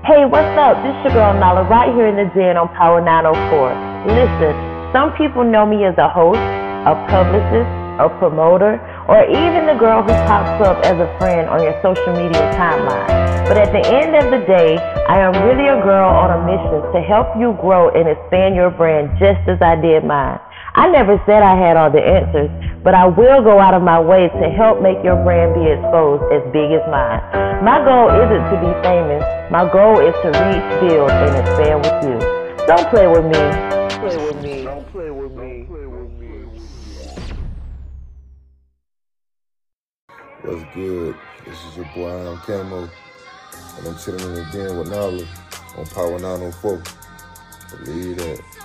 Hey, what's up? This is your girl Nala right here in the den on Power 904. Listen, some people know me as a host, a publicist, a promoter, or even the girl who pops up as a friend on your social media timeline. But at the end of the day, I am really a girl on a mission to help you grow and expand your brand just as I did mine. I never said I had all the answers, but I will go out of my way to help make your brand be exposed as big as mine. My goal isn't to be famous. My goal is to reach, build, and expand with you. Don't play with me. Play with me. Don't play with me. What's good? This is your boy I'm Camo, and I'm chilling in the den with Nala on Power 904. Believe that.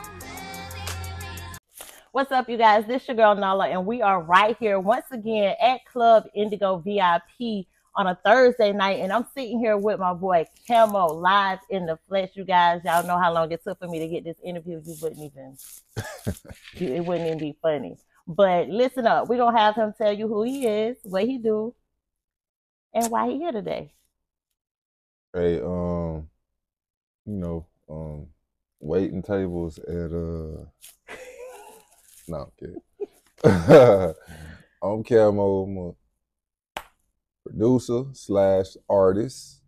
What's up, you guys? This is your girl Nala, and we are right here once again at Club Indigo VIP on a Thursday night, and I'm sitting here with my boy Camo live in the flesh. You guys, y'all know how long it took for me to get this interview. You wouldn't even, it wouldn't even be funny. But listen up, we're gonna have him tell you who he is, what he do, and why he here today. Hey, um, you know, um, waiting tables at uh, no, I'm kidding. I'm Camo. I'm a producer slash artist.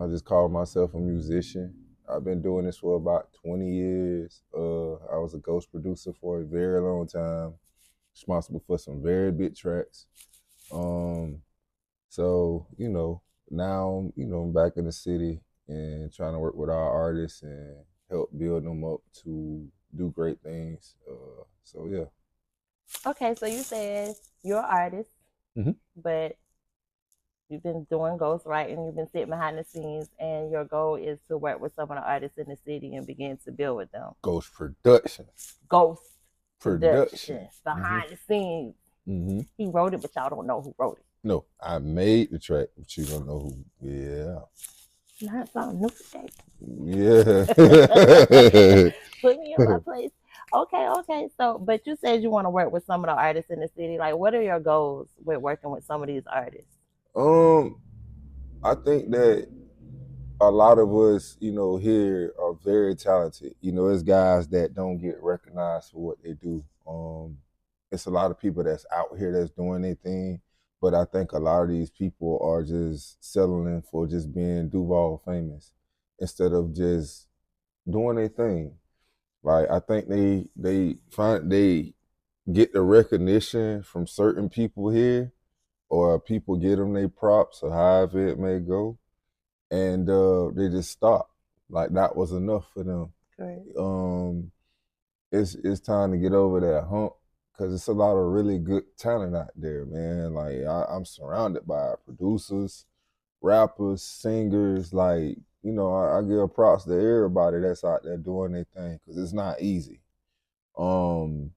I just call myself a musician. I've been doing this for about 20 years. Uh, I was a ghost producer for a very long time, responsible for some very big tracks. Um, so you know, now you know I'm back in the city and trying to work with our artists and help build them up to do great things. Uh, so yeah. Okay, so you said you're an artist, Mhm. but you've been doing ghostwriting, you've been sitting behind the scenes, and your goal is to work with some of the artists in the city and begin to build with them. Ghost production. Ghost Production. production, behind the scenes. hmm He wrote it, but y'all don't know who wrote it. No, I made the track, but you don't know who. Yeah. Not something new today. Yeah. Put me in my place. Okay, okay. So, but you said you want to work with some of the artists in the city. Like, what are your goals with working with some of these artists? um, I think that a lot of us, you know, here are very talented. You know, it's guys that don't get recognized for what they do. Um, it's a lot of people that's out here that's doing their thing, but I think a lot of these people are just settling for just being Duval famous instead of just doing their thing. Like I think they they find they get the recognition from certain people here, or people get them their props, or however it may go, and uh, they just stop. Like that was enough for them. Um, it's it's time to get over that hump because it's a lot of really good talent out there, man. Like I, I'm surrounded by producers, rappers, singers. Like you know, I, I give props to everybody that's out there doing their thing because it's not easy. Um,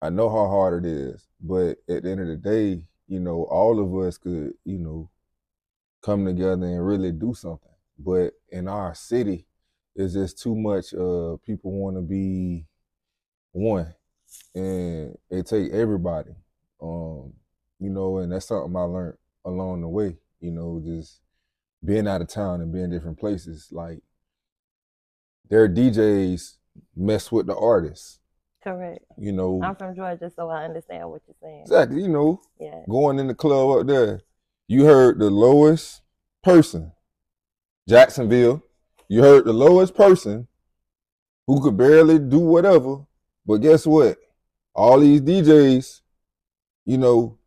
I know how hard it is, but at the end of the day, you know, all of us could, you know, come together and really do something. But in our city, it's just too much. Uh, people want to be one, and it take everybody. Um, you know, and that's something I learned along the way. You know, just being out of town and being different places. Like their DJs mess with the artists. Correct. You know, I'm from Georgia, so I understand what you're saying. exactly. You know, Yeah. going in the club up there, you heard the lowest person, Jacksonville. You heard the lowest person who could barely do whatever. But guess what? All these DJs, you know,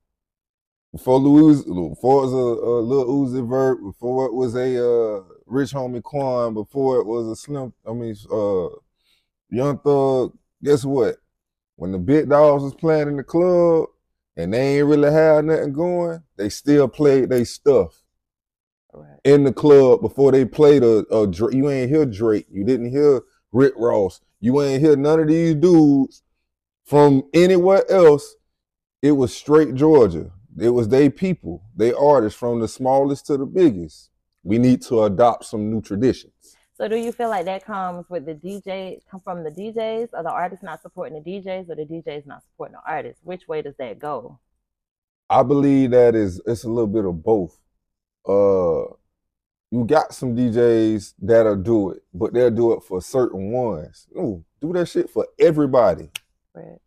before Louis, before it was a, a Lil Uzi Vert, before it was a uh, Rich Homie Quan, before it was a Slim, I mean, uh, Young Thug. Guess what? When the big dogs was playing in the club, and they ain't really had nothing going, they still played they stuff Right. in the club before they played a, a you ain't hear Drake, you didn't hear Rick Ross, you ain't hear none of these dudes from anywhere else. It was straight Georgia. It was they people, they artists from the smallest to the biggest. We need to adopt some new traditions. So do you feel like that comes with the DJ come from the DJs or the artists not supporting the DJs or the DJs not supporting the artists? Which way does that go? I believe that is it's a little bit of both. Uh, you got some DJs that'll do it, but they'll do it for certain ones. Ooh, do that shit for everybody. Right.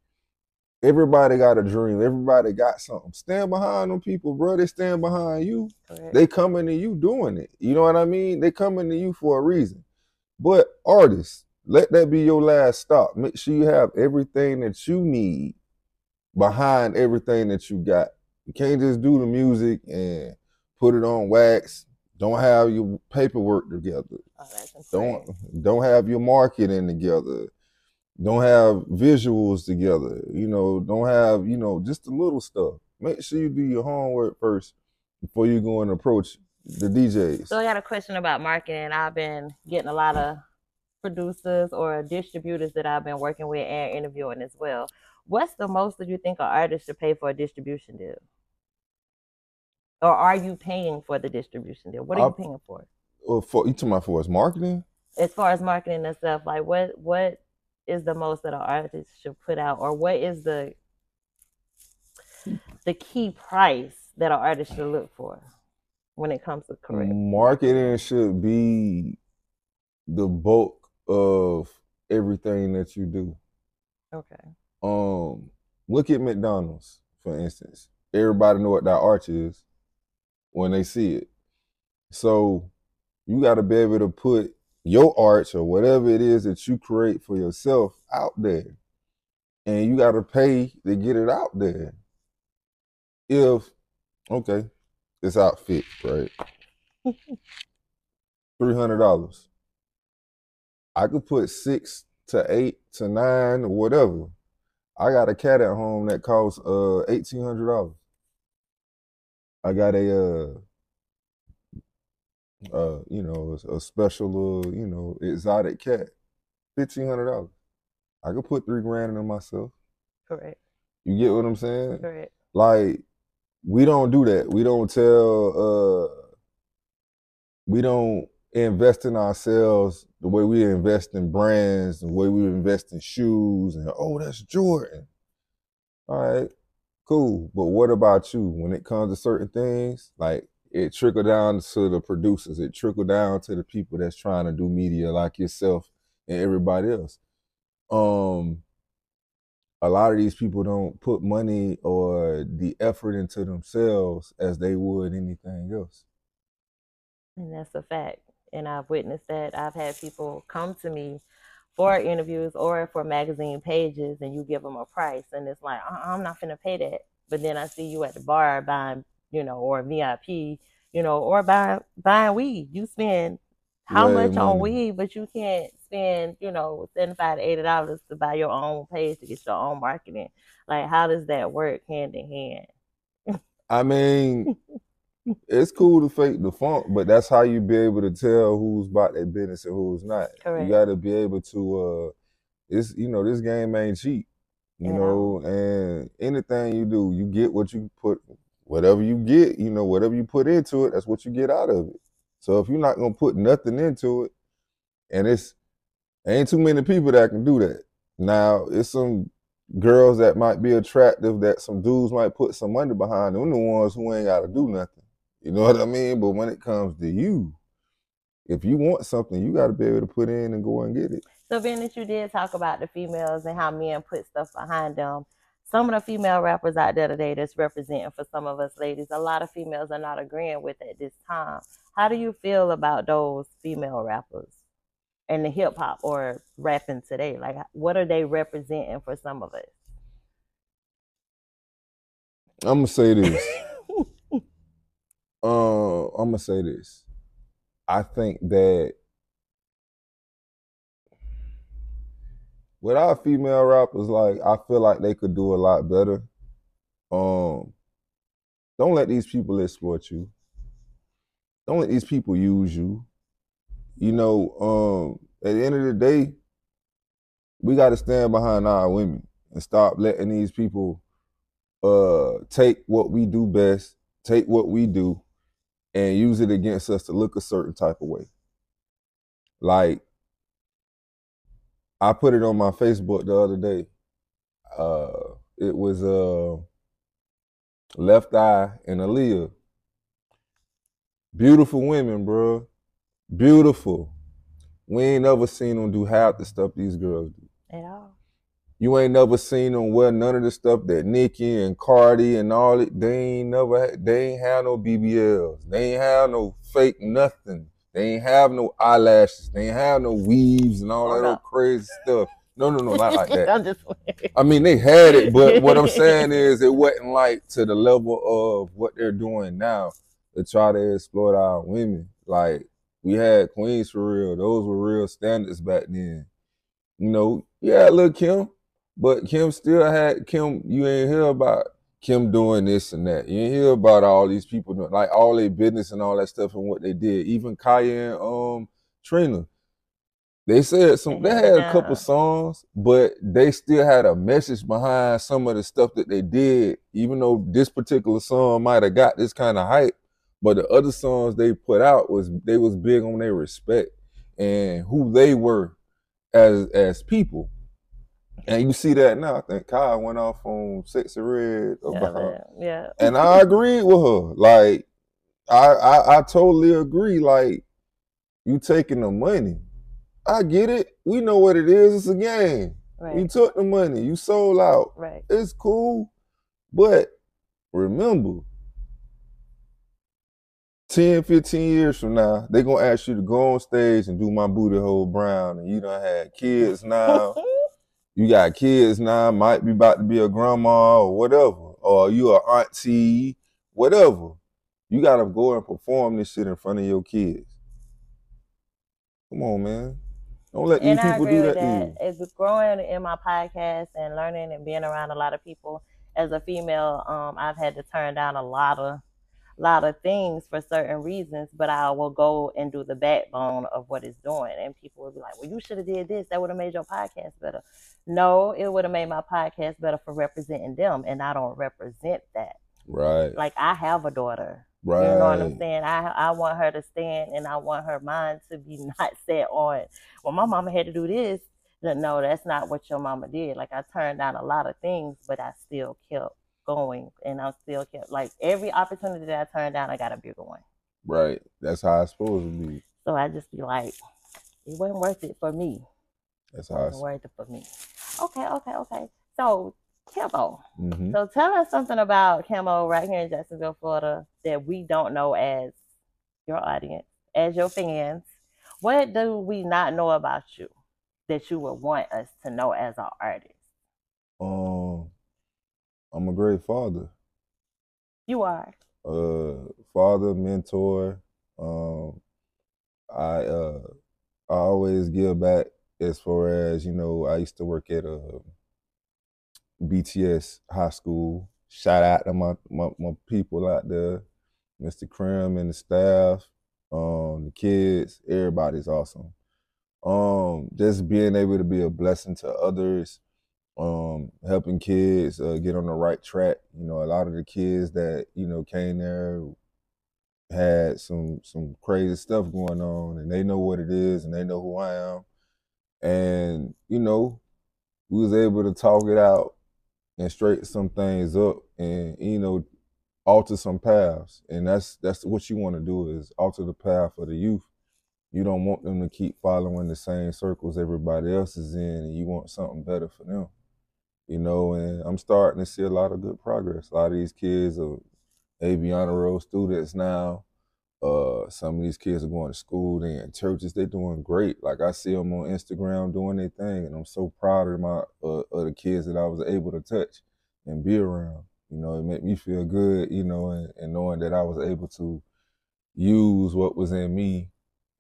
Everybody got a dream. Everybody got something. Stand behind them people, bro. They stand behind you. Correct. They coming to you doing it. You know what I mean? They coming to you for a reason. But artists, let that be your last stop. Make sure you have everything that you need behind everything that you got. You can't just do the music and put it on wax. Don't have your paperwork together. oh, that's Don't don't have your marketing together. Don't have visuals together. You know, don't have, you know, just the little stuff. Make sure you do your homework first before you go and approach the DJs. So I got a question about marketing. I've been getting a lot of producers or distributors that I've been working with and interviewing as well. What's the most that you think an artist should pay for a distribution deal? Or are you paying for the distribution deal? What are you I'll- paying for? Well, for you talking about for his marketing? As far as marketing and stuff, like what what is the most that an artist should put out, or what is the the key price that an artist should look for when it comes to correct? Marketing should be the bulk of everything that you do. Okay. Um, look at McDonald's, for instance. Everybody know what that arch is when they see it. So you got to be able to put your arch or whatever it is that you create for yourself out there. And you got to pay to get it out there. If, okay, this outfit, right? $300. I could put six to eight to nine or whatever. I got a cat at home that costs uh eighteen hundred dollars. I got a uh uh you know a, a special uh you know exotic cat, fifteen hundred dollars. I could put three grand in it myself. Correct. You get what I'm saying? Correct. Like we don't do that. We don't tell uh we don't invest in ourselves the way we invest in brands, the way we invest in shoes and oh that's Jordan. All right, cool. But what about you when it comes to certain things? Like it trickle down to the producers, it trickle down to the people that's trying to do media like yourself and everybody else. Um a lot of these people don't put money or the effort into themselves as they would anything else. And that's a fact. And I've witnessed that. I've had people come to me for interviews or for magazine pages, and you give them a price, and it's like, uh I'm not gonna pay that. But then I see you at the bar buying, you know, or VIP, you know, or buying buying weed. You spend how Way much on weed, but you can't spend, you know, seventy five to eighty dollars to buy your own page to get your own marketing. Like, how does that work hand in hand? I mean, it's cool to fake the funk, but that's how you be able to tell who's about that business and who's not. Correct. You got to be able to. uh It's you know this game ain't cheap, you Yeah. know, and anything you do, you get what you put. Whatever you get, you know, whatever you put into it, that's what you get out of it. So if you're not gonna put nothing into it, and it's ain't too many people that can do that. Now it's some girls that might be attractive that some dudes might put some money behind. Them the ones who ain't got to do nothing. You know what I mean? But when it comes to you, if you want something, you got to be able to put in and go and get it. So being that you did talk about the females and how men put stuff behind them, some of the female rappers out there today that's representing for some of us ladies, a lot of females are not agreeing with at this time. How do you feel about those female rappers and the hip hop or rapping today? Like what are they representing for some of us? I'm gonna say this. uh, I'm gonna say this. I think that with without female rappers, like I feel like they could do a lot better. Um, don't let these people exploit you. Don't let these people use you. You know, um, at the end of the day, we got to stand behind our women and stop letting these people uh take what we do best, take what we do, and use it against us to look a certain type of way. Like I put it on my Facebook the other day. Uh it was uh Left Eye and Aaliyah. Beautiful women, bro. beautiful. We ain't never seen them do half the stuff these girls do. At all. You ain't never seen them wear none of the stuff that Nicki and Cardi and all it. They ain't never. Had, they ain't have no BBLs. They ain't have no fake nothing. They ain't have no eyelashes. They ain't have no weaves and all Oh, that no. crazy stuff. No, no, no, not like that. I'm just I mean, they had it, but what I'm saying is it wasn't like to the level of what they're doing now to try to exploit our women. Like we had queens for real; those were real standards back then. You know, yeah, look Kim, but Kim still had Kim. You ain't hear about Kim doing this and that. You ain't hear about all these people doing like all their business and all that stuff and what they did. Even Khia and um Trina. They said some. They They had a couple songs, but they still had a message behind some of the stuff that they did. Even though this particular song might have got this kind of hype, but the other songs they put out was they was big on their respect and who they were as as people. And you see that now. I think Khia went off on Sexyy Red yeah, about man, yeah. and I agreed with her. Like, I, I I totally agree. Like, you taking the money. I get it. We know what it is. It's a game. You took the money. You sold out. right. It's cool. But remember, 10, 15 years from now, they're gonna ask you to go on stage and do my booty hole brown. And you done had kids now. you got kids now, might be about to be a grandma or whatever, or you a auntie, whatever. You gotta go and perform this shit in front of your kids. Come on, man. Don't let these and I people agree do that, that. It's growing in my podcast and learning and being around a lot of people. As a female, um, I've had to turn down a lot of, lot of things for certain reasons. But I will go and do the backbone of what it's doing, and people will be like, "Well, you should have did this. That would have made your podcast better." No, it would have made my podcast better for representing them, and I don't represent that. Right, Like I have a daughter. right. You know what I'm saying? I I want her to stand and I want her mind to be not set on, well, my mama had to do this. No, No, that's not what your mama did. Like I turned down a lot of things, but I still kept going and I still kept like every opportunity that I turned down, I got a bigger one. Right. That's how it's supposed to be. So I just be like, it wasn't worth it for me. That's It wasn't it's. worth it for me. Okay, okay, okay. So Kimbo, hmm so tell us something about Camo right here in Jacksonville, Florida, that we don't know as your audience, as your fans. What do we not know about you that you would want us to know as our artist? Um, I'm a great father. You are. uh father mentor um i uh i always give back as far as you know i used to work at a bts high school shout out to my my, my people out there mr krim and the staff um the kids everybody's awesome um just being able to be a blessing to others um helping kids uh, get on the right track. You know a lot of the kids that you know came there had some some crazy stuff going on and they know what it is and they know who I am. And you know we was able to talk it out and straighten some things up and you know alter some paths. And that's that's what you want to do is alter the path for the youth. You don't want them to keep following the same circles everybody else is in and you want something better for them you know and i'm starting to see a lot of good progress a lot of these kids are AB honor roll students now. Uh, some of these kids are going to school, they in churches, They're doing great. Like I see them on Instagram doing their thing, and I'm so proud of my uh, of the kids that I was able to touch and be around. You know, it made me feel good, you know, and, and knowing that I was able to use what was in me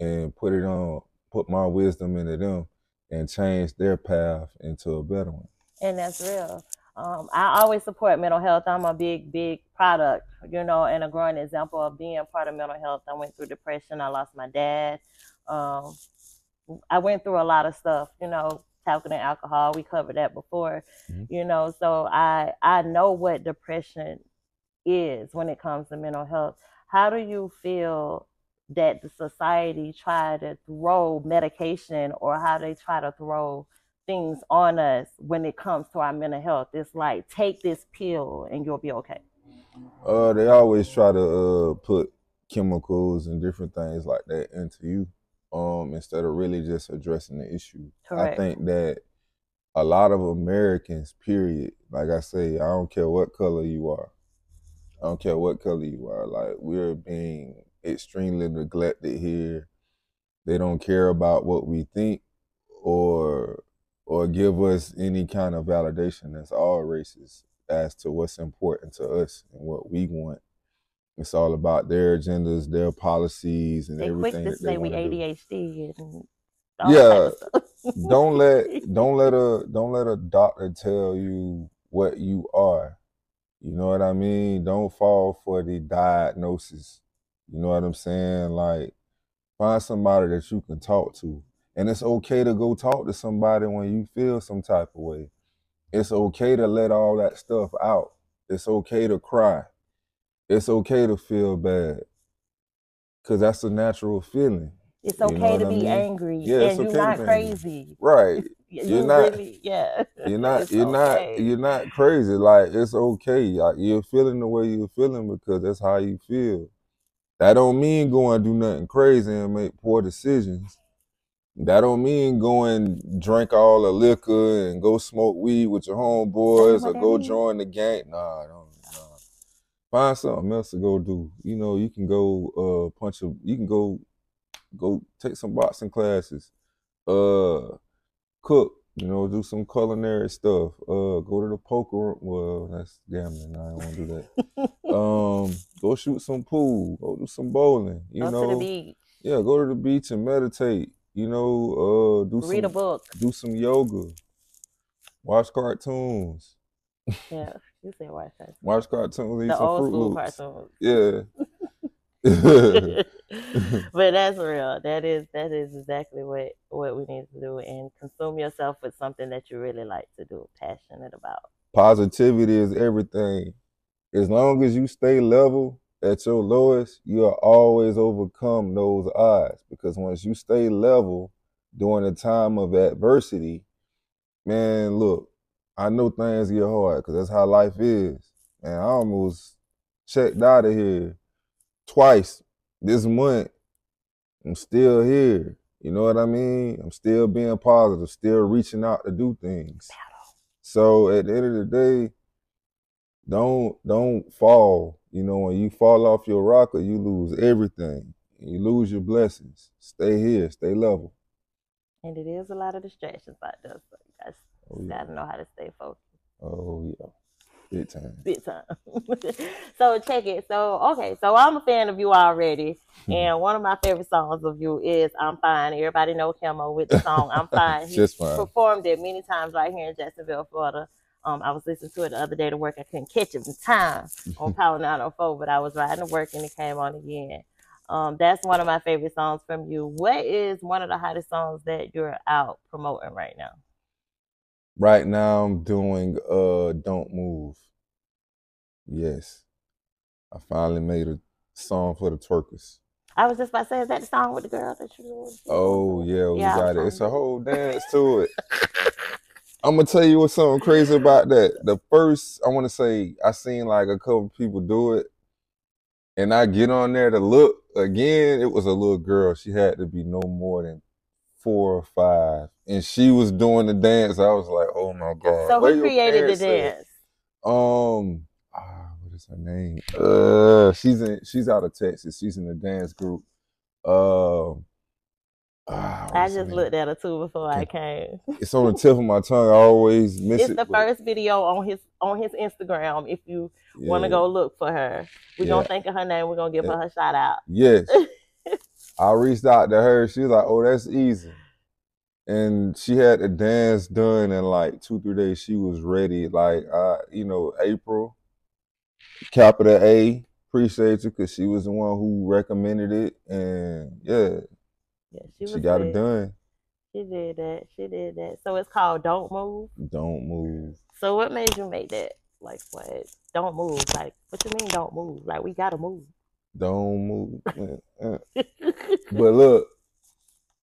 and put it on, put my wisdom into them and change their path into a better one. And that's real. Um, I always support mental health. I'm a big, big product, you know, and a growing example of being part of mental health. I went through depression. I lost my dad. Um, I went through a lot of stuff, you know, talking and alcohol. We covered that before, Mhm. you know. So I I know what depression is when it comes to mental health. How do you feel that the society try to throw medication or how they try to throw things on us when it comes to our mental health? It's like take this pill and you'll be okay. Uh, they always try to uh put chemicals and different things like that into you. um, instead of really just addressing the issue. Correct. I think that a lot of Americans, period, like I say, I don't care what color you are. I don't care what color you are. Like we're being extremely neglected here. They don't care about what we think or or give us any kind of validation that's all races as to what's important to us and what we want. It's all about their agendas, their policies, and They quick everything. to that they say we do. ADHD and all Yeah, type of stuff. don't let don't let a don't let a doctor tell you what you are. You know what I mean? Don't fall for the diagnosis. You know what I'm saying? Like find somebody that you can talk to. And it's okay to go talk to somebody when you feel some type of way. It's okay to let all that stuff out. It's okay to cry. It's okay to feel bad. Cause that's a natural feeling. It's You know okay to what I be mean? angry, Yeah, and you're to not be angry. crazy. Right. You You're not- really, yeah. You're not It's you're okay. not you're not crazy. Like it's okay. Like, you're feeling the way you're feeling because that's how you feel. That don't mean go and do nothing crazy and make poor decisions. That don't mean go and drink all the liquor and go smoke weed with your homeboys or go join the gang. Nah, don't nah. Find something else to go do. You know, you can go uh punch a you can go go take some boxing classes. Uh cook, you know, do some culinary stuff. Uh, go to the poker room. Well, that's gambling. I don't want to do that. um, go shoot some pool. Go do some bowling. You Go know, to the beach, yeah, go to the beach and meditate. You know, uh, do read a some book. do some yoga. Watch cartoons. Yeah, you said watch that. Watch cartoons. Eat The some old Fruit school Loops. cartoons. Yeah. but that's real. That is that is exactly what what we need to do and consume yourself with something that you really like to do, passionate about. Positivity is everything. As long as you stay level at your lowest, you'll always overcome those odds. Because once you stay level during a time of adversity, man, look, I know things get hard because that's how life is. And I almost checked out of here twice this month. I'm still here. You know what I mean? I'm still being positive, still reaching out to do things. So at the end of the day, don't don't fall. You know, when you fall off your rocker, you lose everything. You lose your blessings. Stay here, stay level. And it is a lot of distractions out there, so you guys Oh yeah. gotta know how to stay focused. Oh yeah. Big time. big time. so check it. So okay, so I'm a fan of you already, and one of my favorite songs of you is "I'm Fine." Everybody know Camo with the song "I'm Fine." He Just fine. performed it many times right here in Jacksonville, Florida. Um, I was listening to it the other day to work. I couldn't catch it in time on Power 904, but I was riding to work and it came on again. Um, that's one of my favorite songs from you. What is one of the hottest songs that you're out promoting right now? Right now I'm doing uh Don't Move. Yes. I finally made a song for the twerkers. I was just about to say, is that the song with the girl that you? Oh yeah, we Yeah, got it. It's a whole dance to it. I'm gonna tell you what's something crazy about that. The first, I want to say, I seen like a couple people do it, and I get on there to look again. It was a little girl. She had to be no more than four or five, and she was doing the dance. I was like, oh my god. So Where who created the at? dance? Um, ah, what is her name? Uh, she's in. She's out of Texas. She's in the dance group. Um, ah, I just looked at her too before I came. It's on the tip of my tongue. I always miss It's it. It's the but- first video on his on his Instagram. If you want to go look for her, we're Yeah. gonna think of her name. We're gonna give Yeah. her a shout out. Yes. I reached out to her. She was like, "Oh, that's easy," and she had the dance done in like two, three days. She was ready. Like, I, you know, April, capital A. Appreciate you because she was the one who recommended it, and yeah, Yeah, she she, got it done. She did that. She did that. So it's called "Don't Move." Don't move. So what made you make that? Like what? Don't move. Like what you mean? Don't move. Like we gotta move. Don't move. Uh. But look,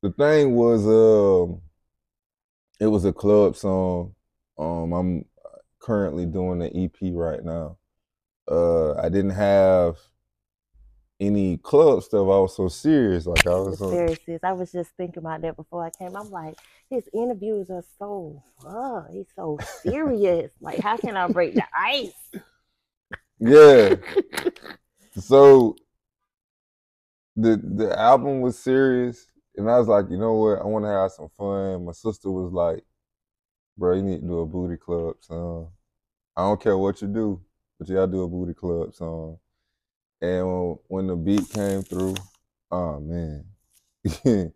the thing was, um, it was a club song. Um, I'm currently doing the EP right now. Uh, I didn't have any club stuff, I was so serious. Like I was so Serious, I was just thinking about that before I came. I'm like, his interviews are so, uh, he's so serious. like, how can I break the ice? yeah. So the the album was serious, and I was like, you know what? I want to have some fun. My sister was like, bro, you need to do a booty club song. I don't care what you do, but you gotta do a booty club song. And when, the beat came through, oh man,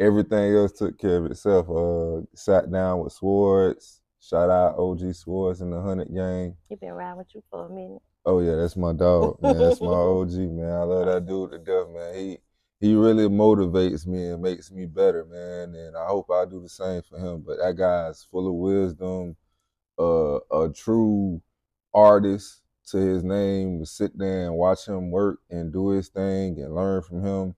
everything else took care of itself. Uh, sat down with Swords. Shout out OG Swords and the Hundred Gang. He been around with you for a minute. Oh yeah, that's my dog, man. That's my OG, man. I love that dude to death, man. He he really motivates me and makes me better, man. And I hope I do the same for him. But that guy's full of wisdom, uh, a true artist to his name. To sit there and watch him work and do his thing and learn from him,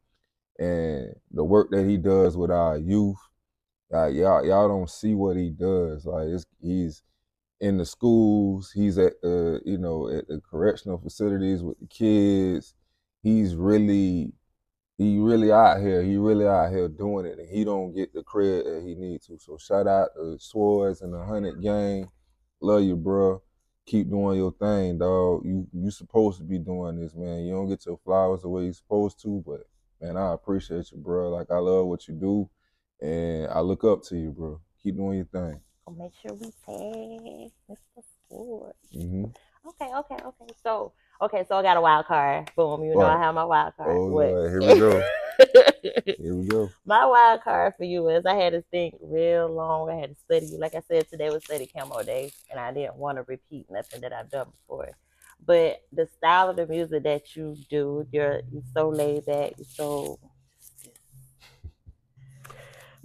and the work that he does with our youth. Like y'all, y'all don't see what he does. Like he's in the schools. He's at the you know at the correctional facilities with the kids. He's really he really out here. He really out here doing it, and he don't get the credit that he needs to. So shout out to Swords and the Hundred Gang. Love you, bro. Keep doing your thing, dog. You you supposed to be doing this, man. You don't get your flowers the way you're supposed to, but man, I appreciate you, bro. Like I love what you do, and I look up to you, bro. Keep doing your thing. Make sure we tag Mr. Ford. hmm Okay, okay, okay. So, okay, so I got a wild card. Boom, you know I have my wild card. Oh? Lord, here we go. Here we go. my wild card for you is I had to think real long. I had to study you. Like I said, today was study camo day, and I didn't want to repeat nothing that I've done before. But the style of the music that you do, you're you're so laid back, you're so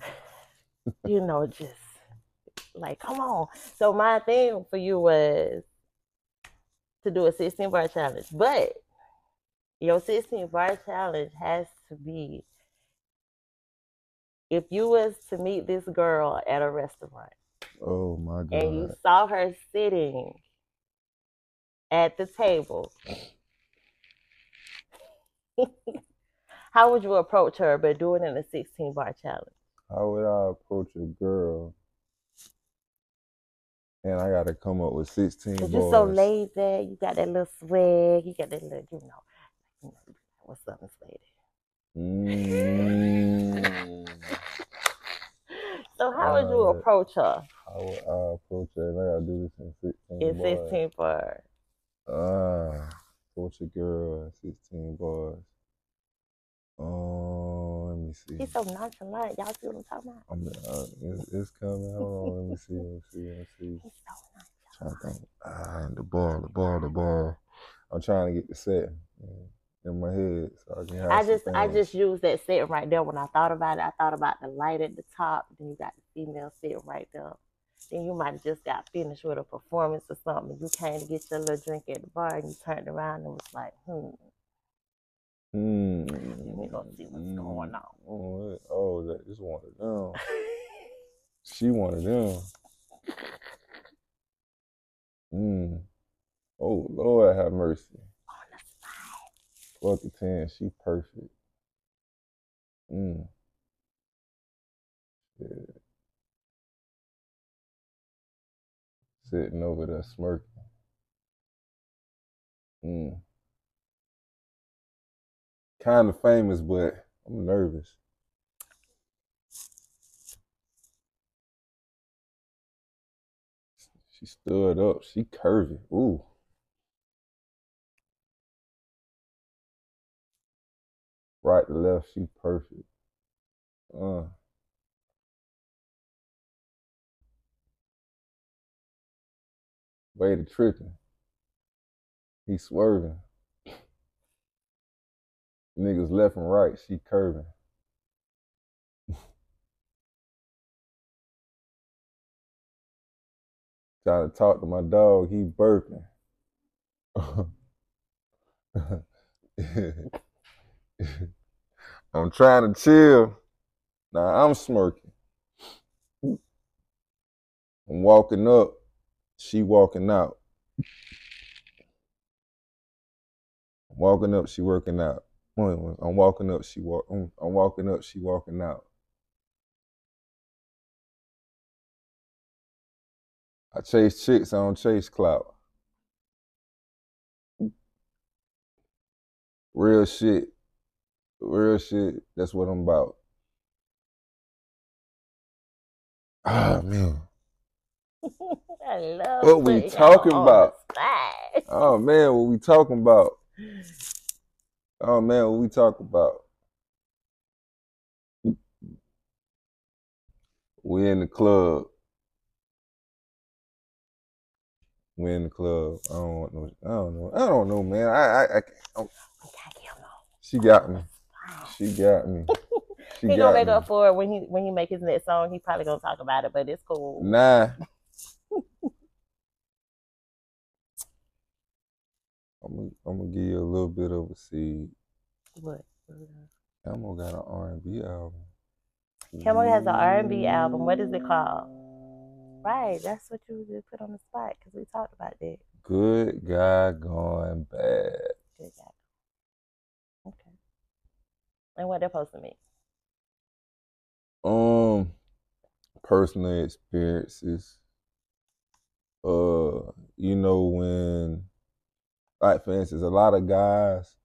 you know, just like come on. So my thing for you was to do a 16 bar challenge, but your 16 bar challenge has to be if you was to meet this girl at a restaurant Oh my god. and you saw her sitting at the table, how would you approach her but do it in a 16 bar challenge? How would I approach a girl? And I gotta come up with 16 Cause you're so laid back, you got that little swag, you got that little, you know, you know what's up, Miss Lady. Mm, So how would you Alright. approach her how would I approach her? I gotta do this in 16 in bars. 16 bars? Ah, approach a girl in 16 bars. Um, me see. He's so nonchalant. Y'all see what I'm talking about? I'm, uh, it's, it's coming. Hold on. Let me see. Let me see. Let me see. He's so nonchalant. trying to think. Ah, the ball, the ball, the ball. I'm trying to get the set in my head so I I just I just used that set right there when I thought about it. I thought about the light at the top, then you got the female sitting right there. Then you might have just got finished with a performance or something. You came to get your little drink at the bar and you turned around and was like, hmm, Hmm. let me go see what's going on. Oh, that- oh, that is one of them. She one of them. Hmm. Oh Lord, have mercy. On the spot. Fuck a ten. She perfect. Mm. Yeah. Sitting over there smirking. Hmm. Kind of famous, but I'm nervous. She stood up. She curvy. Ooh. Right to left, she perfect. Uh. Way to tripping. He swerving. Niggas left and right, she curving. Trying to talk to my dog, he burping. I'm trying to chill. Now I'm smirking. I'm walking up, she walking out. Walking up, she working out. I'm walking up, she walk. I'm, I'm walking up, she walking out. I chase chicks, I don't chase clout. Real shit. Real shit. That's what I'm about. Ah man. I love What we talking about? Oh man, what we talking about? Oh man, what we talk about? We in the club. We in the club. I don't want no. I don't know. I don't know, man. I, I, I We gotta get him on. she got me. She got me. She He got gonna make me. up for it when he when he make his next song. He probably gonna talk about it, but it's cool. Nah. I'm gonna, I'm gonna give you a little bit of a seed. What? Camo got an R&B album. Camo has an R&B album. What is it called? Right, that's what you just put on the spot because we talked about that. Good guy going bad. Good job. Okay. And what they're supposed to mean? Um, personal experiences. Uh, you know when, like for instance, a lot of guys,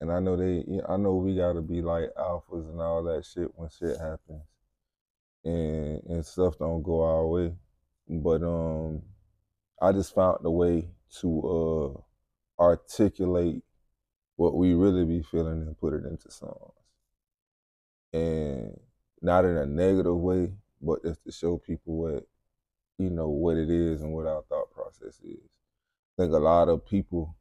and I know they, I know we gotta be like alphas and all that shit when shit happens, and and stuff don't go our way. But um, I just found a way to uh articulate what we really be feeling and put it into songs, and not in a negative way, but just to show people what you know what it is and what our thought process is. I think a lot of people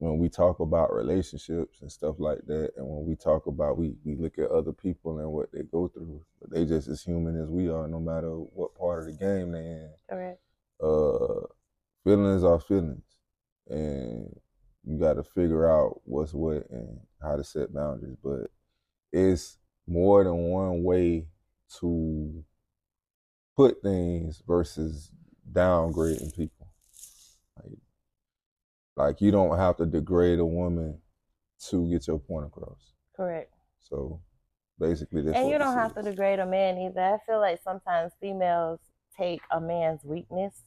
when we talk about relationships and stuff like that, and when we talk about we we look at other people and what they go through, but they just as human as we are, no matter what part of the game they in. Correct. Uh, feelings are feelings, and you got to figure out what's what and how to set boundaries. But it's more than one way to put things versus downgrading people. Like, you don't have to degrade a woman to get your point across. Correct. So basically, that's and you don't have to degrade a man either. I feel like sometimes females take a man's weakness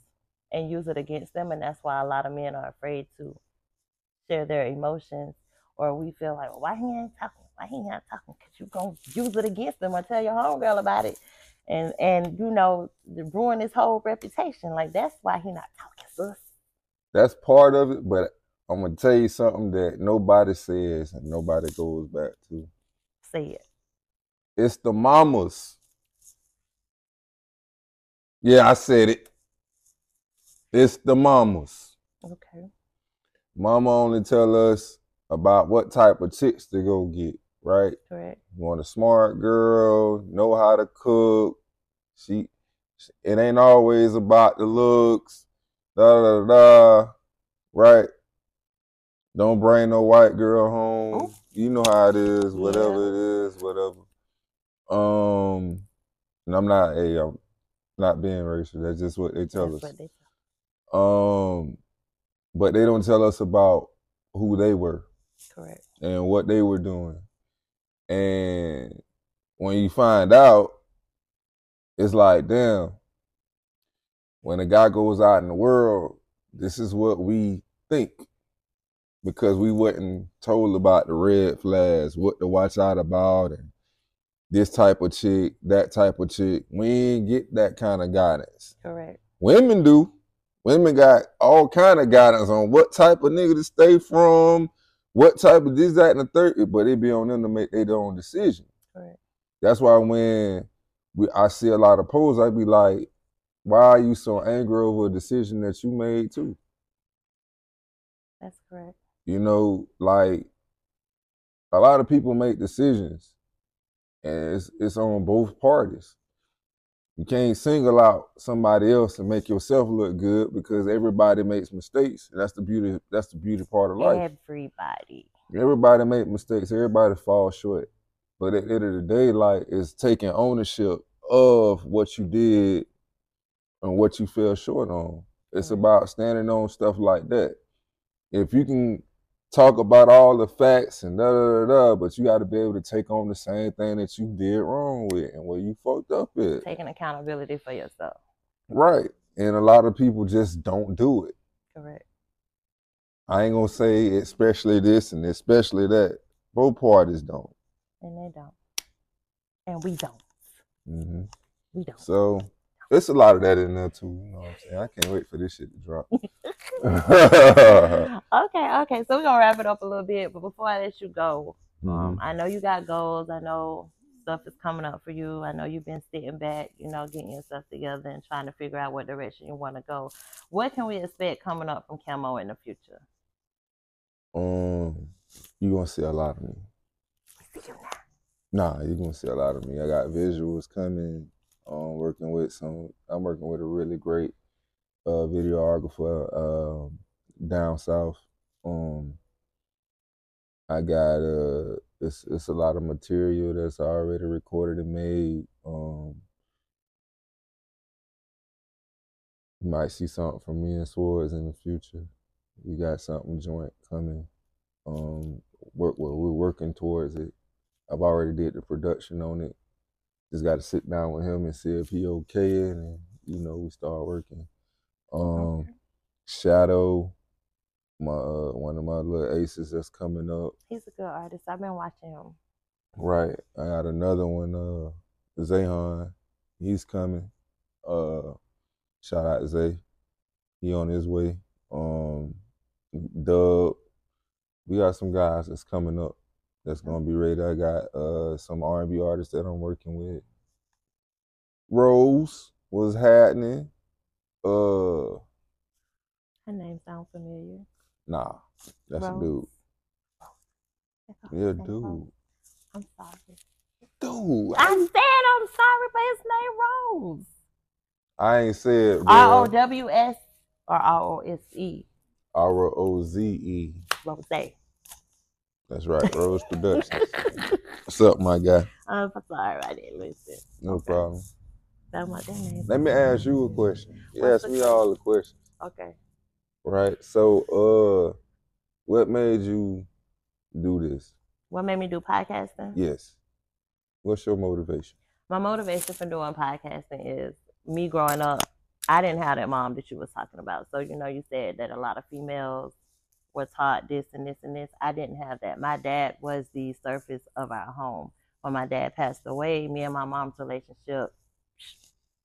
and use it against them, and that's why a lot of men are afraid to share their emotions, or we feel like, well, why he ain't talking? Why he not talking? Cause you gonna use it against them or tell your homegirl about it, and and you know ruin his whole reputation. Like that's why he not talking, sis. That's part of it, but I'm gonna tell you something that nobody says and nobody goes back to. Say it. It's the mamas. Yeah, I said it. It's the mamas. Okay. Mama only tell us about what type of chicks to go get, right? Correct. You want a smart girl, know how to cook. She, it ain't always about the looks. Da da da da. Right? Don't bring no white girl home. Ooh. You know how it is. Whatever Yeah. it is, whatever. Um, and I'm not. Hey, I'm not being racist. That's just what they tell That's us. they Um, but they don't tell us about who they were correct. and what they were doing. And when you find out, it's like, damn, when a guy goes out in the world, this is what we think. Because we wasn't told about the red flags, what to watch out about, and this type of chick, that type of chick. We ain't get that kind of guidance. Correct. Women do. Women got all kind of guidance on what type of nigga to stay from, what type of this, that, and the third, but it be on them to make their own decision. Correct. That's why when we I see a lot of posts, I be like, why are you so angry over a decision that you made too? That's correct. You know, like a lot of people make decisions and it's it's on both parties. You can't single out somebody else and make yourself look good because everybody makes mistakes. And that's the beauty that's the beauty part of life. Everybody. Everybody make mistakes, everybody falls short. But at the end of the day, like it's taking ownership of what you did and what you fell short on. It's Correct. about standing on stuff like that. If you can talk about all the facts and da da da da, but you got to be able to take on the same thing that you did wrong with and where you fucked up at. Taking accountability for yourself. Right. And a lot of people just don't do it. Correct. I ain't gonna say especially this and especially that. Both parties don't. And they don't. And we don't. hmm We don't. So it's a lot of that in there too. You know what I'm saying? I can't wait for this shit to drop. okay, okay. So we're gonna wrap it up a little bit, but before I let you go, um, I know you got goals. I know stuff is coming up for you. I know you've been sitting back, you know, getting yourself together and trying to figure out what direction you want to go. What can we expect coming up from Camo in the future? Um, you're gonna see a lot of me. Nah, you're gonna see a lot of me. I got visuals coming. Um, working with some. I'm working with a really great uh videographer um down south. Um, I got uh, it's it's a lot of material that's already recorded and made. Um, you might see something from me and Swords in the future. We got something joint coming. Um, work well, we're working towards it. I've already did the production on it. Just got to sit down with him and see if he okay and you know we start working. Um, Okay. Shadow, my uh, one of my little aces that's coming up. He's a good artist. I've been watching him. Right. I got another one, uh Zahan. He's coming. Uh shout out Zay. He on his way. Um Dub. We got some guys that's coming up that's gonna be ready. I got uh some R and B artists that I'm working with. Roze was happening. Uh Her name sounds familiar. nah, that's a dude. Yeah, dude. Roze. I'm sorry. Dude. I I, said I'm sorry, but his name Roze. I ain't said R O. W S or R O S E. R O Z E. Roze. That's right, Roze Productions. What's up, my guy? I'm sorry, I didn't listen. No Okay. problem. That was their name. Let me ask you a question. You What's ask the me all the questions, Okay. right? So, uh, what made you do this? What made me do podcasting? Yes. What's your motivation? My motivation for doing podcasting is me growing up. I didn't have that mom that you was talking about. So you know, you said that a lot of females were taught this and this and this. I didn't have that. My dad was the surface of our home. When my dad passed away, me and my mom's relationship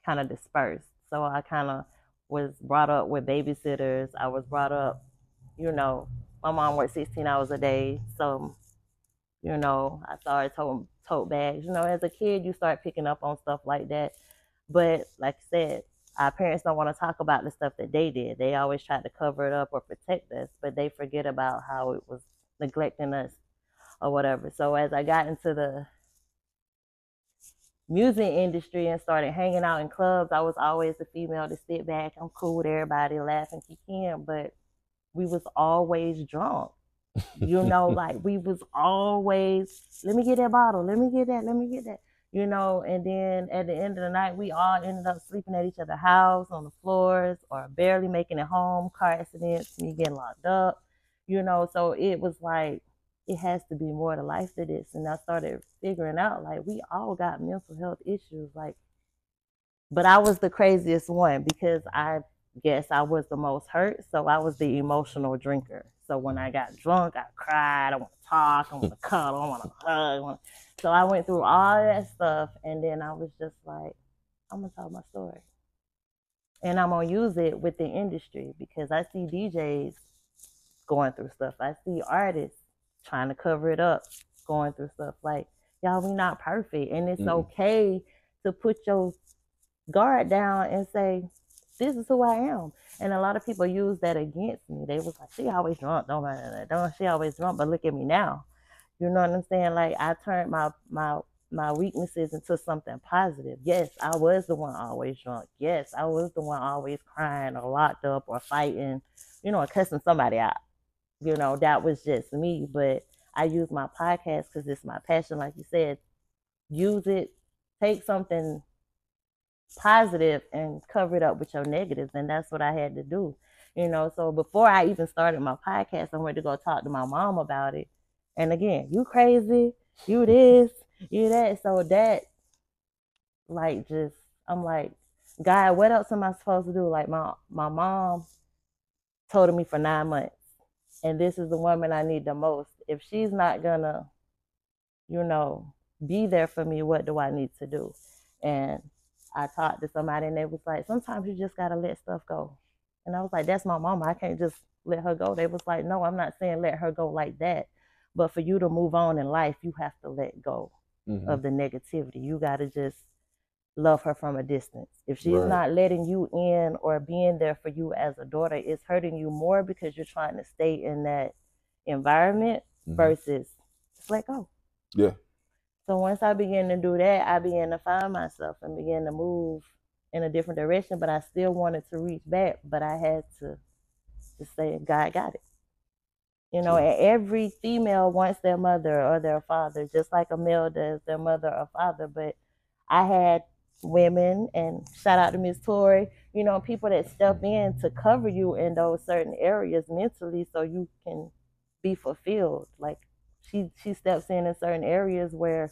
kind of dispersed. So I kind of was brought up with babysitters. I was brought up, you know, my mom worked 16 hours a day. So, you know, I started toting tote bags. You know, as a kid, you start picking up on stuff like that. But like I said, our parents don't want to talk about the stuff that they did. They always try to cover it up or protect us, but they forget about how it was neglecting us or whatever. So as I got into the music industry and started hanging out in clubs, I was always the female to sit back. I'm cool with everybody, laugh and kick in, but we was always drunk. You know, like we was always, let me get that bottle, let me get that, let me get that. You know, and then at the end of the night, we all ended up sleeping at each other's house on the floors or barely making it home, car accidents, me getting locked up. You know, so it was like it has to be more to life to this. And I started figuring out like we all got mental health issues. Like, but I was the craziest one because I guess I was the most hurt. So I was the emotional drinker. So when I got drunk, I cried. I want to talk. I want to cuddle. I want to hug. I wanna... So I went through all that stuff. And then I was just like, I'm going to tell my story. And I'm going to use it with the industry because I see DJs going through stuff. I see artists trying to cover it up, going through stuff. Like, y'all, we not perfect. And it's Mm-mm. okay to put your guard down and say, this is who I am. And a lot of people use that against me. They was like, she always drunk, don't matter. That don't she always drunk, but look at me now. You know what I'm saying? Like I turned my my my weaknesses into something positive. Yes, I was the one always drunk. Yes, I was the one always crying or locked up or fighting, you know, or cussing somebody out. You know, that was just me. But I use my podcast because it's my passion. Like you said, use it, take something positive and cover it up with your negatives. And that's what I had to do. You know, so before I even started my podcast, I went to go talk to my mom about it. And again, you crazy, you this, you that. So that, like, just I'm like, God, what else am I supposed to do? Like my my mom told me for nine months, and this is the woman I need the most. If she's not gonna, you know, be there for me, what do I need to do? And I talked to somebody, and they was like, sometimes you just gotta let stuff go. And I was like, that's my mama. I can't just let her go. They was like, no, I'm not saying let her go like that. But for you to move on in life, you have to let go Mhm. of the negativity. You got to just love her from a distance. If she's Right. not letting you in or being there for you as a daughter, it's hurting you more because you're trying to stay in that environment Mhm. versus just let go. Yeah. So once I began to do that, I began to find myself and began to move in a different direction. But I still wanted to reach back, but I had to just say, God got it. You know, and every female wants their mother or their father, just like a male does their mother or father. But I had women, and shout out to Miss Tori, you know, people that step in to cover you in those certain areas mentally so you can be fulfilled. Like she she steps in in certain areas where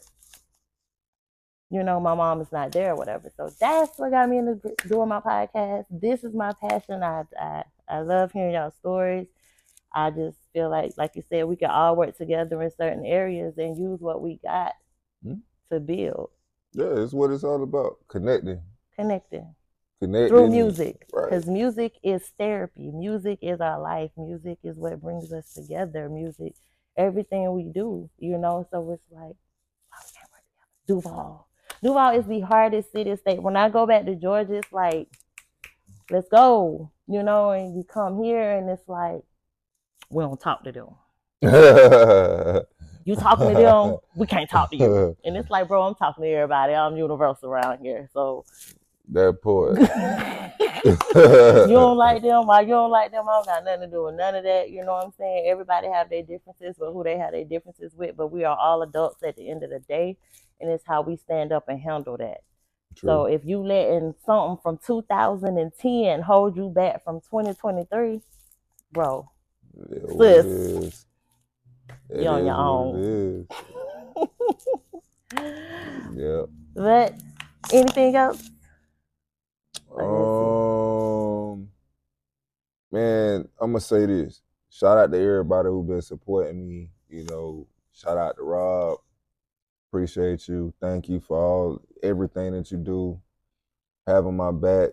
you know my mom is not there or whatever. So that's what got me into doing my podcast. This is my passion. I I, I love hearing y'all stories. I just feel like, like you said, we can all work together in certain areas and use what we got Mhm. to build, Yeah, it's what it's all about. Connecting. connecting Connecting through music. Right. Because music is therapy. Music is our life. Music is what brings us together. Music, everything we do, you know. So it's like, we can't work together. Duval. Duval is the hardest city state. When I go back to Georgia, it's like, let's go, you know. And you come here, and it's like, we don't talk to them. You talking to them, we can't talk to you. And it's like, bro, I'm talking to everybody. I'm universal around here. So that part. you don't like them, why you don't like them, I don't got nothing to do with none of that. You know what I'm saying? Everybody have their differences, but who they have their differences with. But we are all adults at the end of the day, and it's how we stand up and handle that. So if you letting something from 2010 hold you back from 2023, bro, it sis. is. It You on your own. Yeah. but anything else? Um, man, I'm gonna say this. Shout out to everybody who been supporting me. You know, shout out to Rob. Appreciate you. Thank you for all everything that you do, having my back,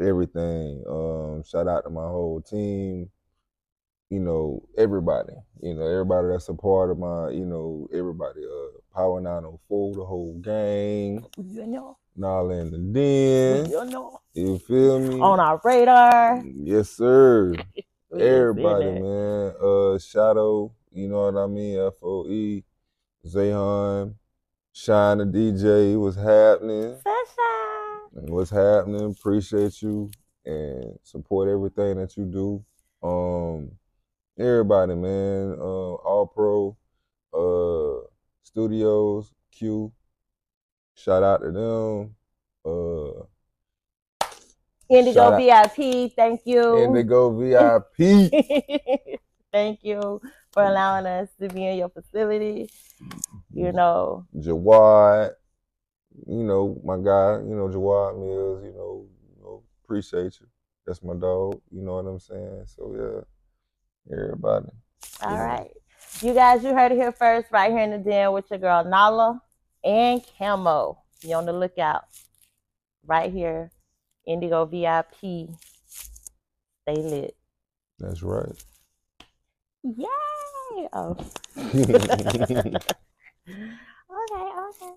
everything. Um, shout out to my whole team. You know, everybody. You know, everybody that's a part of my. You know, everybody. Uh, Power 904, the whole gang. You know, Nala in the den. you know, You feel me? on our radar. Yes, sir. We just in Everybody, man. Uh, Shadow, you know what I mean? F O E, Zayhan, Shine the DJ, what's happening? Sunshine. What's happening? Appreciate you and support everything that you do. Um, everybody, man. Uh, All Pro, uh, Studios, Q. Shout out to them. Uh, Indigo VIP, thank you. Indigo VIP. thank you for allowing us to be in your facility. You know, Jawad, you know, my guy, you know, Jawad Mills, you know, you know, appreciate you. That's my dog, you know what I'm saying? So yeah, everybody. all Yeah. right. You guys, you heard it here first, right here in the den with your girl Nala and Camo. Be on the lookout. Right here, Indigo VIP. Stay lit. That's right. Yay! Oh. okay, okay.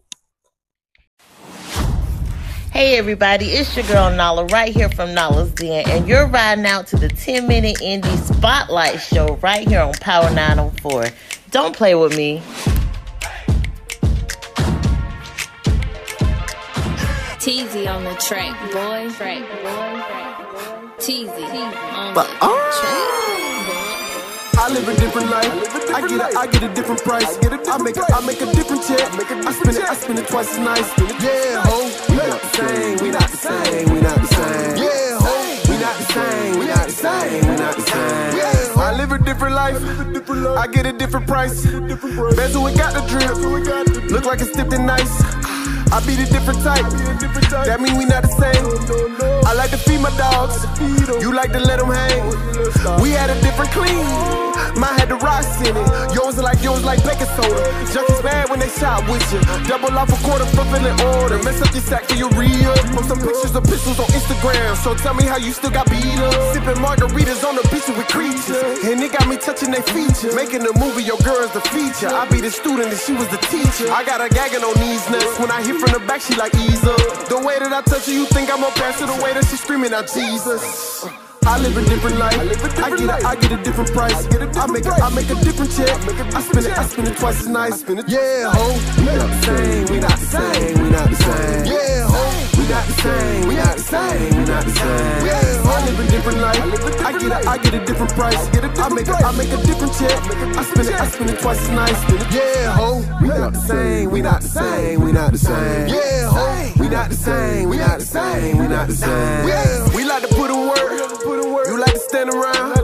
Hey everybody, it's your girl Nala right here from Nala's Den, and you're riding out to the 10 minute indie spotlight show right here on Power 904. Don't play with me. Teasy on the track, boy. Track, boy. Teasy on But, the oh. track, I live a different life. I get a, I get a different price. I make a, I make a different check. I spend it, I spend it twice as nice. Yeah, ho. We not the same. We not the same. We not the same. Yeah, ho. We not the same, we not the same, we not the same. I live a different life, I get a different price. Bezel, it got the drip, look like it's dipped in nice. I be the different type. That mean we not the same. I like to feed my dogs. You like to let them hang. Oh, we had a different clean. Mine had the rocks in it. Yours are like yours like baking soda. Junkies mad when they shot with you. Double off a quarter, fulfilling order. Mess up your sack for your real. Post some pictures of pistols on Instagram. So tell me how you still got beat up. Sipping margaritas on the beach with creatures. And it got me touching their features. Making the movie, your girl's the feature. I be the student and she was the teacher. I got her gagging on these nuts. When I from the back, she like ease up. The way that I touch her, you think I'm a pass the way that she screaming out Jesus. I live a different life. I get a, I get a different price. I make a, I make a different check. I spend it, I spend it twice as nice. Yeah, ho. We not the same. We not the same. We not the same. Yeah, ho. We not the same. We not the same. We not the same. Yeah. I live a different life. I get a, I get a different price. I make a, I make a different check. I spend it, I spend it twice as nice. Yeah, ho. We not the same. We not the same. We not the same. Yeah, ho. We not the same. We not the same. We not the same. Yeah, we like to put in work. You like to stand around.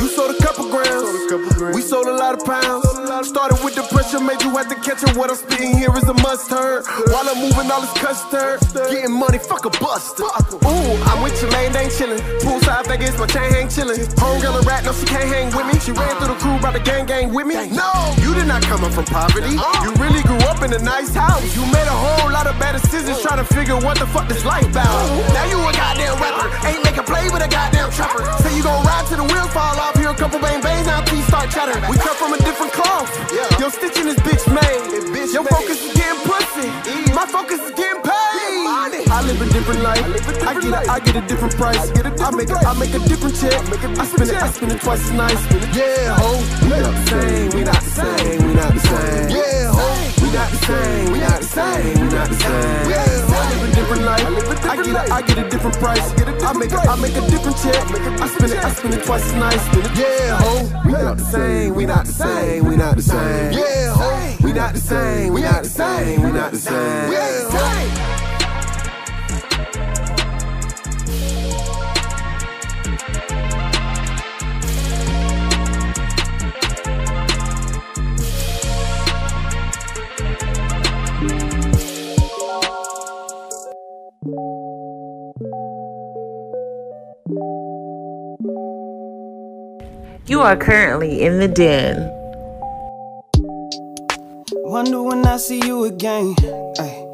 You sold a couple grams. We sold a lot of pounds. Started with the pressure, made you have to catch it. What I'm spitting here is a must turn. While I'm moving all this custard. Getting money, fuck a buster. Ooh, I'm with your main, ain't chillin'. Poolside Vegas, my chain hang chillin'. Homegirl a rat, no, she can't hang with me. She ran through the crew, brought the gang gang with me. No, you did not come up from poverty. Uh-huh. You really grew up in a nice house. You made a whole lot of bad decisions uh-huh. trying to figure what the fuck this life about. Uh-huh. Now you a goddamn rapper. Ain't make a play with a goddamn trapper. Say you gon' ride till the wheels fall off. Here a couple bang bangs, now teeth start chattering. We come from a different cloth. Your stitching this bitch made. Your focus is getting pussy. My focus is getting paid. I live a different life. I get a, I get a different price. I make a, I make a different check. I spend it, I spend it twice as nice. Yeah, ho. We not the same. We not the same. We not the same. Yeah, ho. We not the same. We not the same. We not the same. Yeah, I live a different life. I get a, I get a different price. I make a, I make a different check. I spend it, I spend it twice as nice. Yeah, ho. We not the same. We not the same. We not the same. Yeah, ho. We not the same. We not the same. We not the same. Yeah, ho. You are currently in the den. Wonder when I see you again. Ay.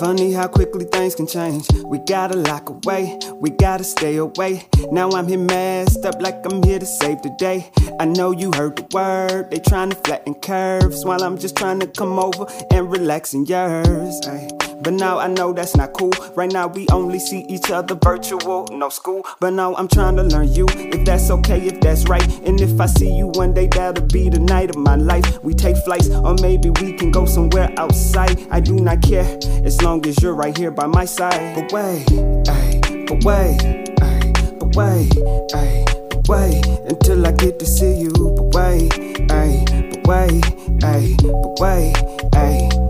Funny how quickly things can change. We gotta lock away, we gotta stay away. Now I'm here messed up like I'm here to save the day. I know you heard the word, they trying to flatten curves while I'm just trying to come over and relax in yours. Ay. But now I know that's not cool. Right now we only see each other virtual, no school. But now I'm trying to learn you, if that's okay, if that's right. And if I see you one day, that'll be the night of my life. We take flights, or maybe we can go somewhere outside. I do not care, as long as you're right here by my side. But wait, ay, but wait, ay, but wait, ay, but wait, until I get to see you. But wait, ay, but wait, ay, but wait, ay.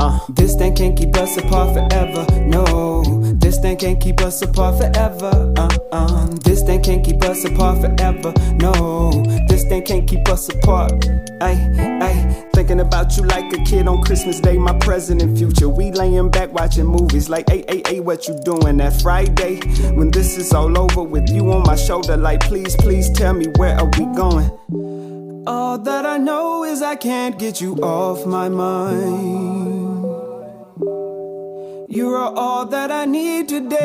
Uh, this thing can't keep us apart forever. No, this thing can't keep us apart forever. Uh, uh, this thing can't keep us apart forever. No, this thing can't keep us apart. Ay, ay, thinking about you like a kid on Christmas Day, my present and future. We laying back watching movies like, hey, hey, hey, what you doing that Friday? When this is all over with you on my shoulder, like, please, please tell me where are we going? All that I know is I can't get you off my mind. You are all that I need today.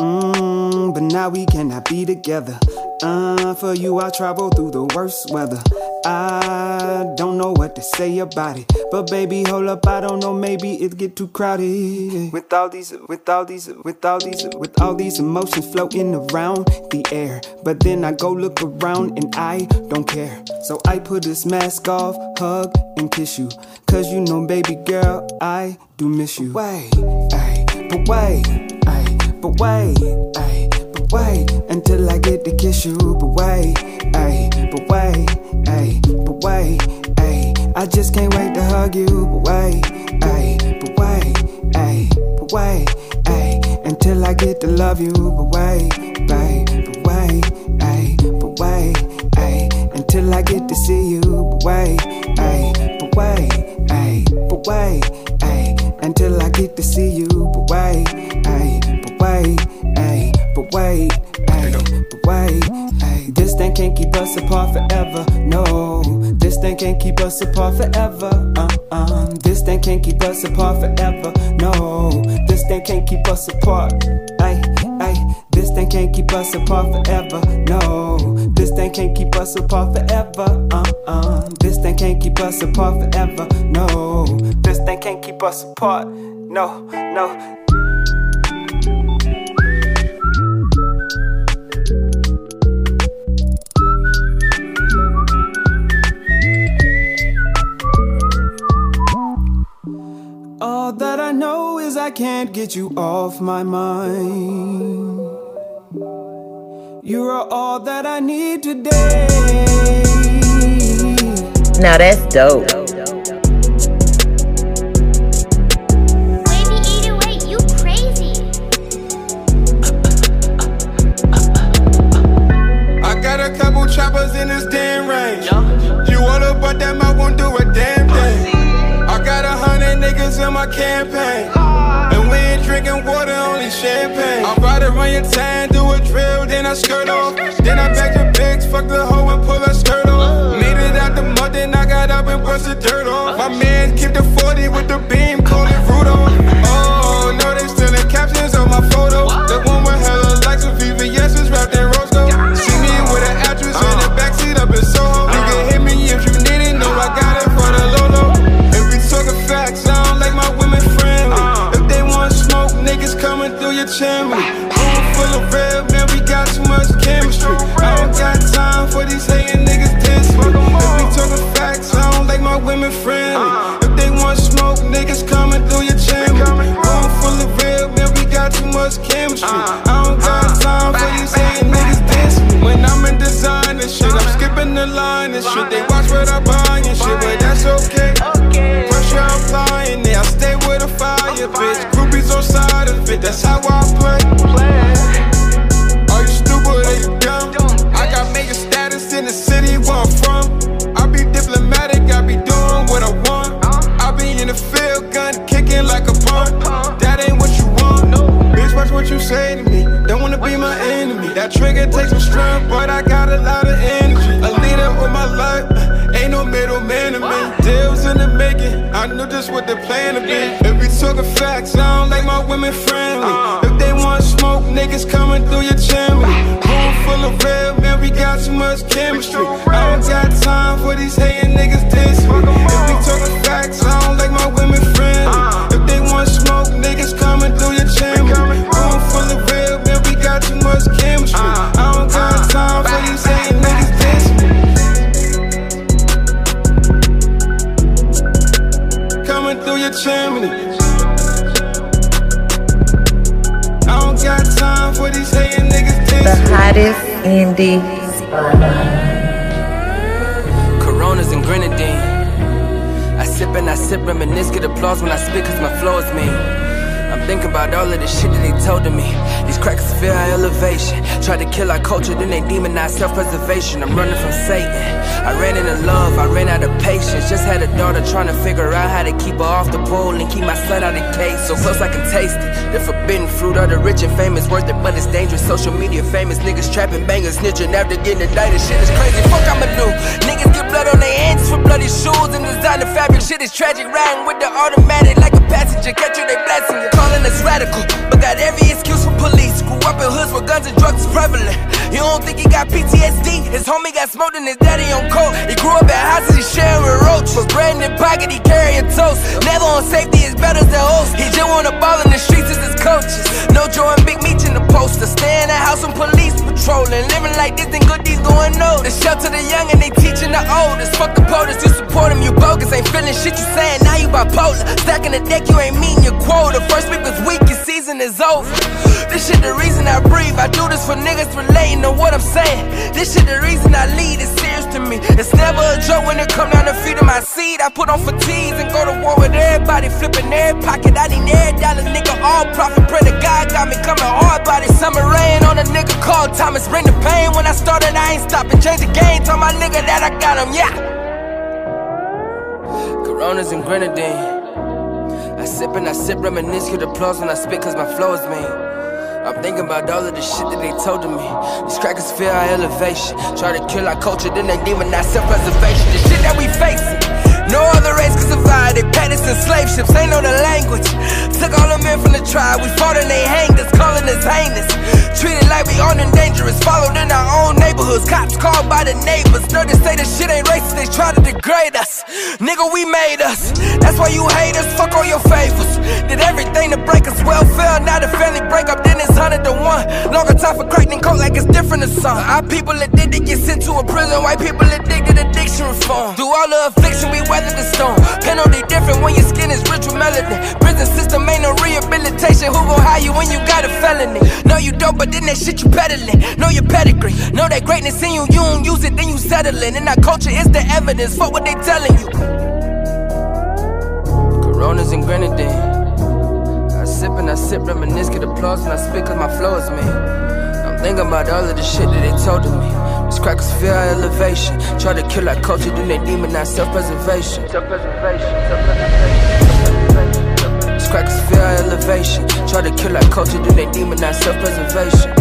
Mm, but now we cannot be together. Uh, for you, I travel through the worst weather. I don't know what to say about it, but baby, hold up, I don't know. Maybe it get too crowded with all these, with all these, with all these, with all these emotions floating around the air. But then I go look around and I don't care. So I put this mask off, hug and kiss you, cause you know, baby girl, I do miss you. Wait, ay, but wait, ay, but wait, ay, but wait until I get to kiss you. But wait, ay, but wait, ay, but wait, ay, I just can't wait to hug you. But wait, ay, but wait, ay, but wait, ay. Until I get to love you. But wait, babe, but wait, ay, but wait, ay, until I get to see you. But wait, ay, but wait, ay, but wait, ay, until I get to see you. But wait, ay, but wait, ay, but wait, ay, but wait, ay. This thing can't keep us apart forever. No, this thing can't keep us apart forever. Uh uh. This thing can't keep us apart forever. No, this thing can't keep us apart. Ay, ay. This thing can't keep us apart forever. No, this thing can't keep us apart forever. Uh uh. This thing can't keep us apart forever. No, this thing can't keep us apart. No, no. I can't get you off my mind. You are all that I need today. Now that's dope. Wavy 808, you crazy. I got a couple choppers in this damn range. You wanna but them I won't do a damn hundred niggas in my campaign. And we ain't drinking water, only champagne. I'm to run your time, do a drill, then I skirt off. Then I back the pigs, fuck the hoe and pull her skirt off. Made it out the mud, then I got up and brushed the dirt off. My man keep the 40 with the beam, call it Rudolph. Oh, no, they stealing captions on my photo. The one with hella likes with VVS chimney. Cause my flow is mean. I'm thinking about all of the shit that they told to me. Crackers feel high elevation. Tried to kill our culture, then they demonize self preservation. I'm running from Satan. I ran into love, I ran out of patience. Just had a daughter trying to figure out how to keep her off the pole and keep my son out of cage. So close I can taste it. The forbidden fruit of the rich and famous. Worth it, but it's dangerous. Social media famous. Niggas trapping bangers, snitching after getting indicted. Shit is crazy. Fuck I'ma do. Niggas get blood on their hands for bloody shoes and designer fabric. Shit is tragic. Riding with the automatic like passenger. Catch you, they blasting you. Calling us radical, but got every excuse for police. Grew up in hoods where guns and drugs is prevalent. You don't think he got PTSD? His homie got smoked and his daddy on coke. He grew up at houses he sharing with roaches. Bread in pocket, he carrying toast. Never on safety, is better than host. He just wanna ball in the streets as his coaches. No Jordan Big Meech in the poster. Stay in the house when police patrolling. Living like this, then good deeds going no. The shelter the young and they teaching the oldest. Fuck the POTUS, you support him, you bogus. Ain't feeling shit you saying, now you bipolar. Stacking the deck, you ain't meeting your quota. First week was weak, your season is over. This shit the reason I breathe. I do this for niggas relating to what I'm saying. This shit the reason I lead. It's serious to me. It's never a joke when it come down to feeding my seed. I put on fatigues and go to war with everybody. body, flipping every pocket. I need every dollar, nigga. All profit. Pray to God, got me coming hard body. Summer rain on a nigga called Thomas. Bring the pain when I started, I ain't stopping. Change the game, tell my nigga that I got him, yeah. Coronas and grenadine. I sip and I sip, reminisce, hear the applause when I spit, cause my flow is mean. I'm thinking about all of the shit that they told to me. These crackers fear our elevation. Try to kill our culture, then they demonize self-preservation. The shit that we facing. No other race can survive. They paid us in slave ships, ain't know the language. Took all the men from the tribe. We fought and they hanged us, calling us heinous. Treated like we armed and dangerous. Followed in our own neighborhoods. Cops called by the neighbors. They say the shit ain't racist. They try to degrade us. Nigga, we made us. That's why you hate us. Fuck all your favors. Did everything to break us. Welfare, not a family break up, Then it's hundred to one. Longer time for cracking coke like it's different to some. Our people addicted get sent to a prison. White people addicted addiction reform. Through all the affliction, we weather the storm. Penalty different when your skin is rich with melanin. Prison system ain't no rehabilitation. Who gon' hire you when you got a felony? Know you dope, but then that shit you peddling. Know your pedigree. Know that greatness in you. You don't use it, then you settling. And our culture is the evidence. Fuck what they telling you. Coronas and grenadine. I sip and I sip, reminisce, get applause when I spit, cause my flow is me. I'm thinking about all of the shit that they told to me. These crackers fear our elevation. Try to kill our culture, then they demonize self-preservation. Self-preservation, self-preservation. Crackers fear elevation. Try to kill culture, then they demonize self-preservation.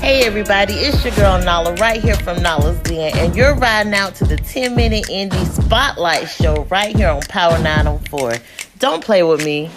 Hey everybody, it's your girl Nala right here from Nala's Den, and you're riding out to the 10 minute indie spotlight show right here on Power 904. Don't play with me.